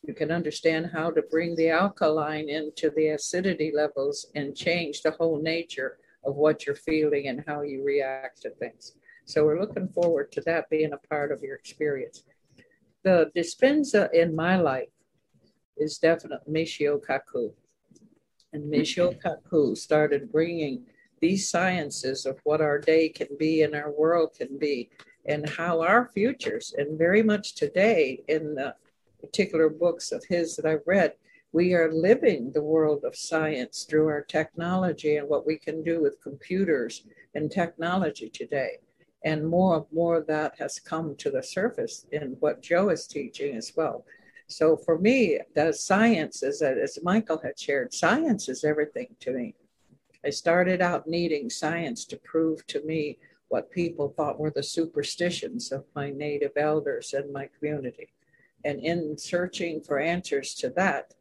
C: you can understand how to bring the alkaline into the acidity levels and change the whole nature of what you're feeling and how you react to things. So we're looking forward to that being a part of your experience the Dispenza in my life is definitely Michio Kaku. And Michio Kaku started bringing these sciences of what our day can be and our world can be, and how our futures, and very much today in the particular books of his that I've read, we are living the world of science through our technology and what we can do with computers and technology today and more and more of that has come to the surface in what Joe is teaching as well. So for me, the science is that as Michael had shared, science is everything to me. I started out needing science to prove to me what people thought were the superstitions of my native elders and my community. And in searching for answers to that,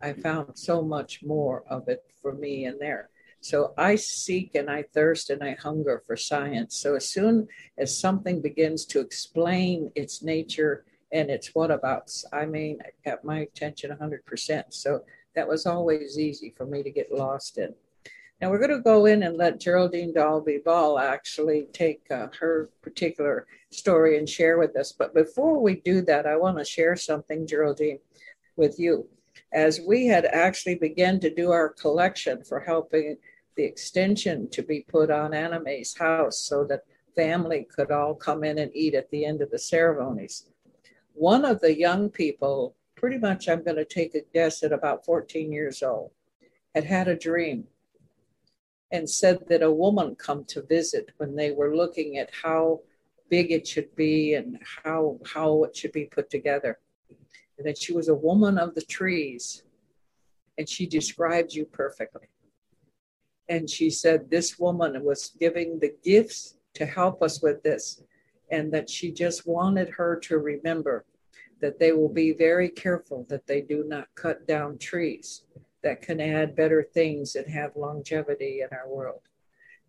C: I found so much more of it for me in there. So I seek and I thirst and I hunger for science. So as soon as something begins to explain its nature and its whatabouts, I mean, it got my attention 100%. So that was always easy for me to get lost in. Now we're going to go in and let Geraldene Dalby-Ball actually take uh, her particular story and share with us. But before we do that, I want to share something, Geraldene, with you. As we had actually begun to do our collection for helping the extension to be put on Amen's house so that family could all come in and eat at the end of the ceremonies. One of the young people, pretty much I'm going to take a guess at about 14 years old, had had a dream and said that a woman come to visit when they were looking at how big it should be and how how it should be put together. And that she was a woman of the trees, and she described you perfectly. And she said this woman was giving the gifts to help us with this, and that she just wanted her to remember that they will be very careful that they do not cut down trees that can add better things and have longevity in our world.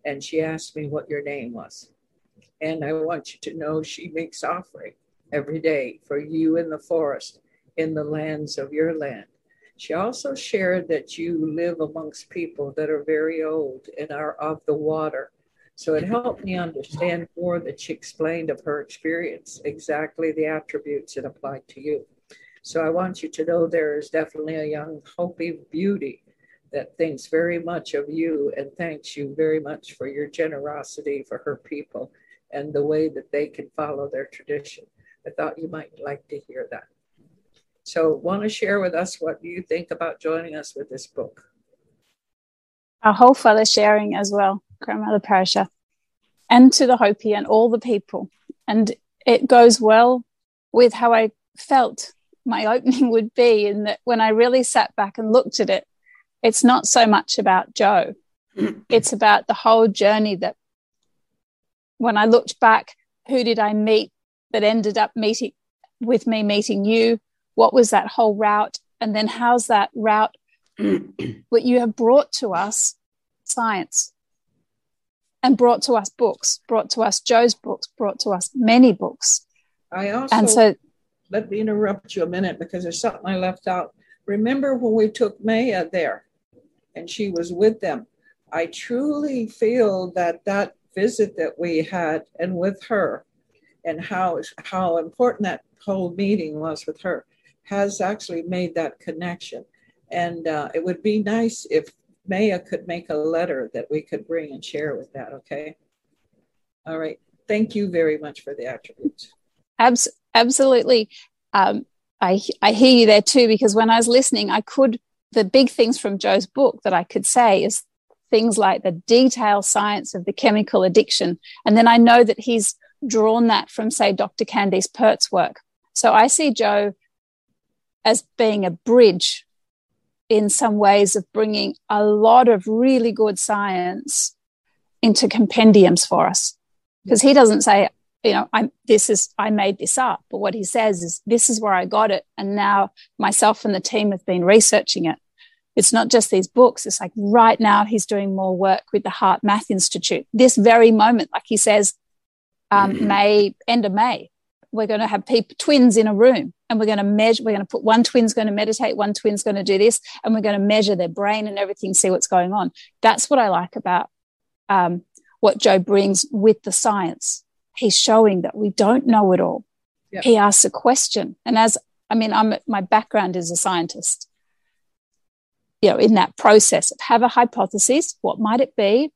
C: And she asked me what your name was. And I want you to know she makes offering every day for you in the forest, in the lands of your land. She also shared that you live amongst people that are very old and are of the water. So it helped me understand more that she explained of her experience, exactly the attributes that apply to you. So I want you to know there is definitely a young Hopi beauty that thinks very much of you and thanks you very much for your generosity for her people and the way that they can follow their tradition. I thought you might like to hear that. So, want to share with us what you think about joining us with this book?
I: Our whole father sharing as well, Grandmother Pa'Ris'Ha, and to the Hopi and all the people. And it goes well with how I felt my opening would be, in that when I really sat back and looked at it, it's not so much about Joe, it's about the whole journey that when I looked back, who did I meet that ended up meeting with me meeting you? What was that whole route? And then how's that route what you have brought to us science and brought to us books brought to us joe's books brought to us many books.
C: I also and so let me interrupt you a minute because there's something i left out. Remember when we took maya there and she was with them? I truly feel that that visit that we had and with her and how how important that whole meeting was with her has actually made that connection. And uh, it would be nice if Maya could make a letter that we could bring and share with that. Okay. All right. Thank you very much for the attributes.
I: Abs- absolutely. Um, I, I hear you there too, because when I was listening, I could, the big things from Joe's book that I could say is things like the detailed science of the chemical addiction. And then I know that he's drawn that from, say, Dr. Candace Pert's work. So I see Joe as being a bridge in some ways of bringing a lot of really good science into compendiums for us. Because he doesn't say you know i'm this is i made this up but what he says is this is where i got it and now myself and the team have been researching it. It's not just these books it's like right now he's doing more work with the HeartMath Institute. This very moment like he says um, mm-hmm. may end of may we're going to have people twins in a room and we're going to measure we're going to put one twin's going to meditate one twin's going to do this and we're going to measure their brain and everything see what's going on. That's what i like about um, what joe brings with the science. He's showing that we don't know it all. Yep. he asks a question and as i mean i'm my background is a scientist. You know in that process of have a hypothesis what might it be?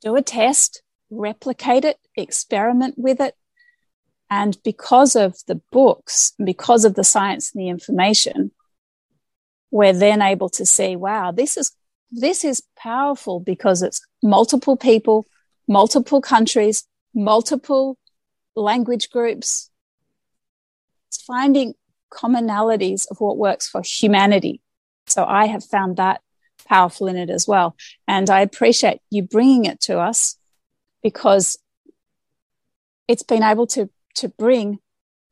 I: Do a test replicate it experiment with it and because of the books, because of the science and the information, we're then able to see, wow, this is this is powerful because it's multiple people, multiple countries, multiple language groups. It's finding commonalities of what works for humanity. So I have found that powerful in it as well. And I appreciate you bringing it to us because it's been able to to bring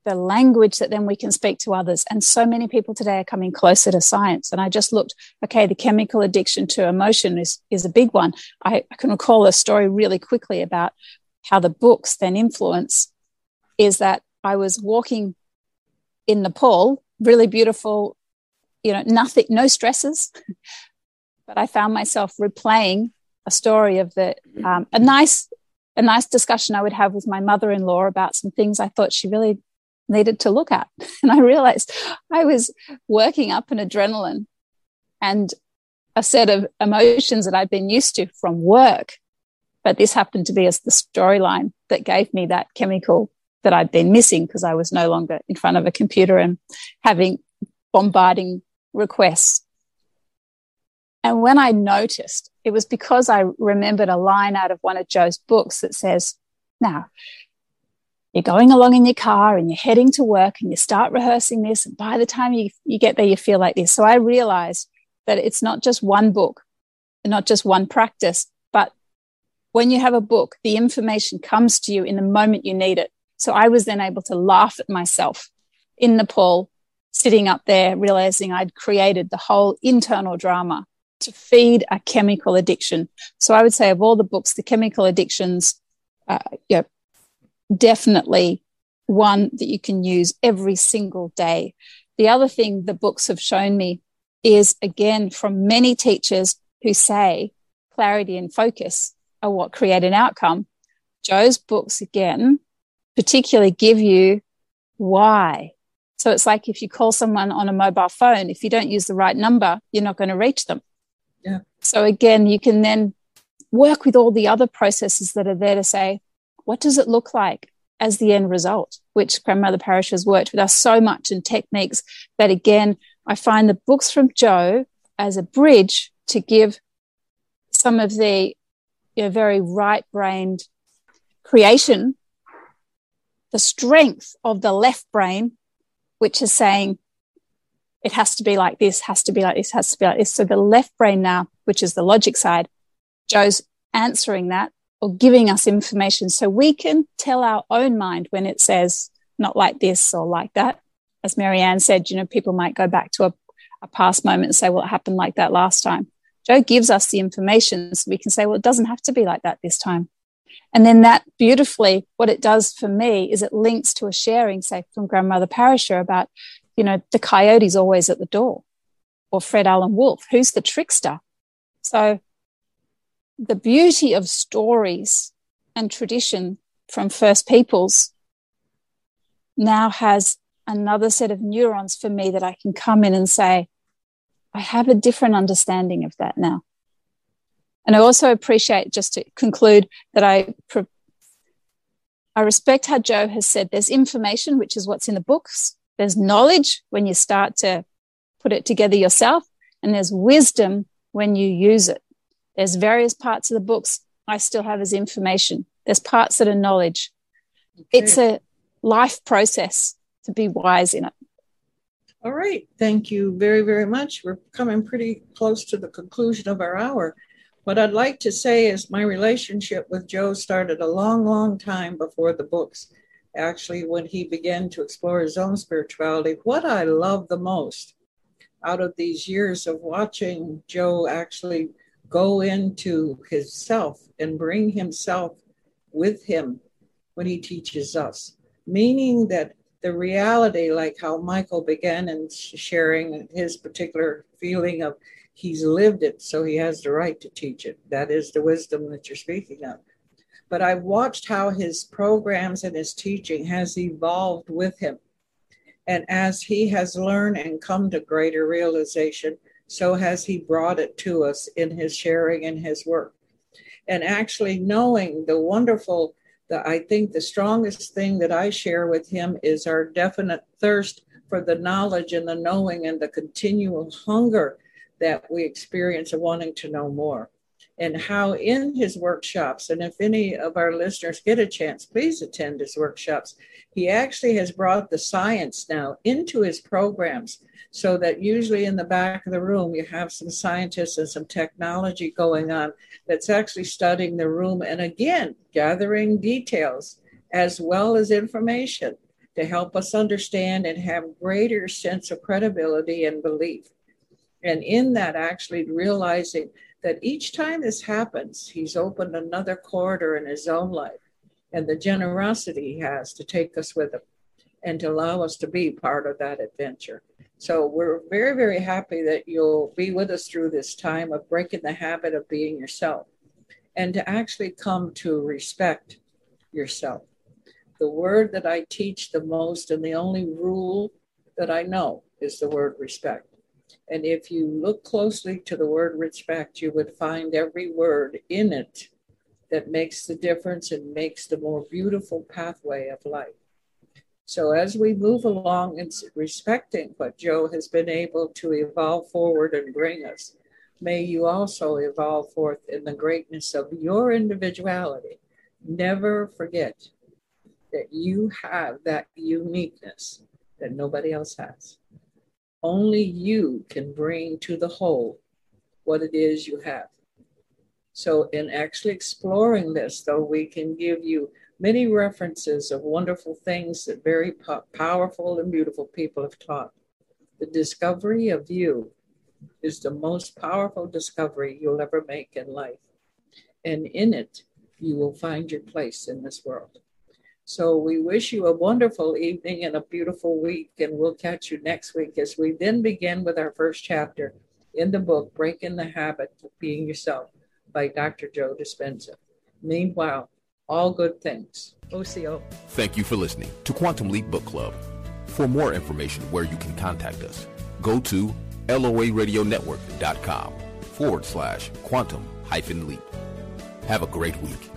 I: the language that then we can speak to others. And so many people today are coming closer to science. And I just looked, okay, the chemical addiction to emotion is, is a big one. I, I can recall a story really quickly about how the books then influence is that I was walking in Nepal, really beautiful, you know, nothing, no stresses. but I found myself replaying a story of the, um, a nice a nice discussion I would have with my mother in law about some things I thought she really needed to look at. And I realized I was working up an adrenaline and a set of emotions that I'd been used to from work. But this happened to be as the storyline that gave me that chemical that I'd been missing because I was no longer in front of a computer and having bombarding requests. And when I noticed it was because I remembered a line out of one of Joe's books that says, Now, you're going along in your car and you're heading to work and you start rehearsing this. And by the time you, you get there, you feel like this. So I realized that it's not just one book, not just one practice, but when you have a book, the information comes to you in the moment you need it. So I was then able to laugh at myself in Nepal, sitting up there, realizing I'd created the whole internal drama to feed a chemical addiction. So I would say of all the books, the chemical addictions, uh, know, definitely one that you can use every single day. The other thing the books have shown me is again from many teachers who say clarity and focus are what create an outcome. Joe's books again particularly give you why. So it's like if you call someone on a mobile phone, if you don't use the right number, you're not going to reach them.
C: Yeah.
I: So again, you can then work with all the other processes that are there to say, what does it look like as the end result? Which Grandmother Pa'Ris'Ha has worked with us so much in techniques that again, I find the books from Joe as a bridge to give some of the you know, very right brained creation, the strength of the left brain, which is saying it has to be like this, has to be like this, has to be like this. So the left brain now, which is the logic side, Joe's answering that or giving us information so we can tell our own mind when it says not like this or like that. As Marianne said, you know, people might go back to a, a past moment and say, well, it happened like that last time. Joe gives us the information so we can say, well, it doesn't have to be like that this time. And then that beautifully, what it does for me is it links to a sharing, say, from Grandmother Pa'Ris'Ha about, you know, the coyote's always at the door or Fred Alan Wolf, who's the trickster? So the beauty of stories and tradition from First Peoples now has another set of neurons for me that I can come in and say, I have a different understanding of that now. And I also appreciate, just to conclude, that I, I respect how Joe has said there's information, which is what's in the books, there's knowledge when you start to put it together yourself, and there's wisdom when you use it. There's various parts of the books I still have as information. There's parts that are knowledge. Okay. It's a life process to be wise in it.
C: All right. Thank you very, very much. We're coming pretty close to the conclusion of our hour. What I'd like to say is my relationship with Joe started a long, long time before the books. Actually, when he began to explore his own spirituality, what I love the most out of these years of watching Joe actually go into his self and bring himself with him when he teaches us, meaning that the reality, like how Michael began in sharing his particular feeling of he's lived it, so he has the right to teach it. That is the wisdom that you're speaking of. But I've watched how his programs and his teaching has evolved with him. And as he has learned and come to greater realization, so has he brought it to us in his sharing and his work. And actually knowing the wonderful, I think the strongest thing that I share with him is our definite thirst for the knowledge and the knowing and the continual hunger that we experience of wanting to know more and how in his workshops, and if any of our listeners get a chance, please attend his workshops. He actually has brought the science now into his programs so that usually in the back of the room you have some scientists and some technology going on that's actually studying the room and again gathering details as well as information to help us understand and have greater sense of credibility and belief and in that actually realizing that each time this happens, he's opened another corridor in his own life and the generosity he has to take us with him and to allow us to be part of that adventure. So we're very, very happy that you'll be with us through this time of breaking the habit of being yourself and to actually come to respect yourself. The word that I teach the most and the only rule that I know is the word respect. And if you look closely to the word respect, you would find every word in it that makes the difference and makes the more beautiful pathway of life. So, as we move along in respecting what Joe has been able to evolve forward and bring us, may you also evolve forth in the greatness of your individuality. Never forget that you have that uniqueness that nobody else has. Only you can bring to the whole what it is you have. So, in actually exploring this, though, we can give you many references of wonderful things that very po- powerful and beautiful people have taught. The discovery of you is the most powerful discovery you'll ever make in life. And in it, you will find your place in this world. So we wish you a wonderful evening and a beautiful week, and we'll catch you next week as we then begin with our first chapter in the book, Breaking the Habit of Being Yourself by Dr. Joe Dispenza. Meanwhile, all good things. OCO.
B: Thank you for listening to Quantum Leap Book Club. For more information where you can contact us, go to loaradionetwork.com forward slash quantum hyphen leap. Have a great week.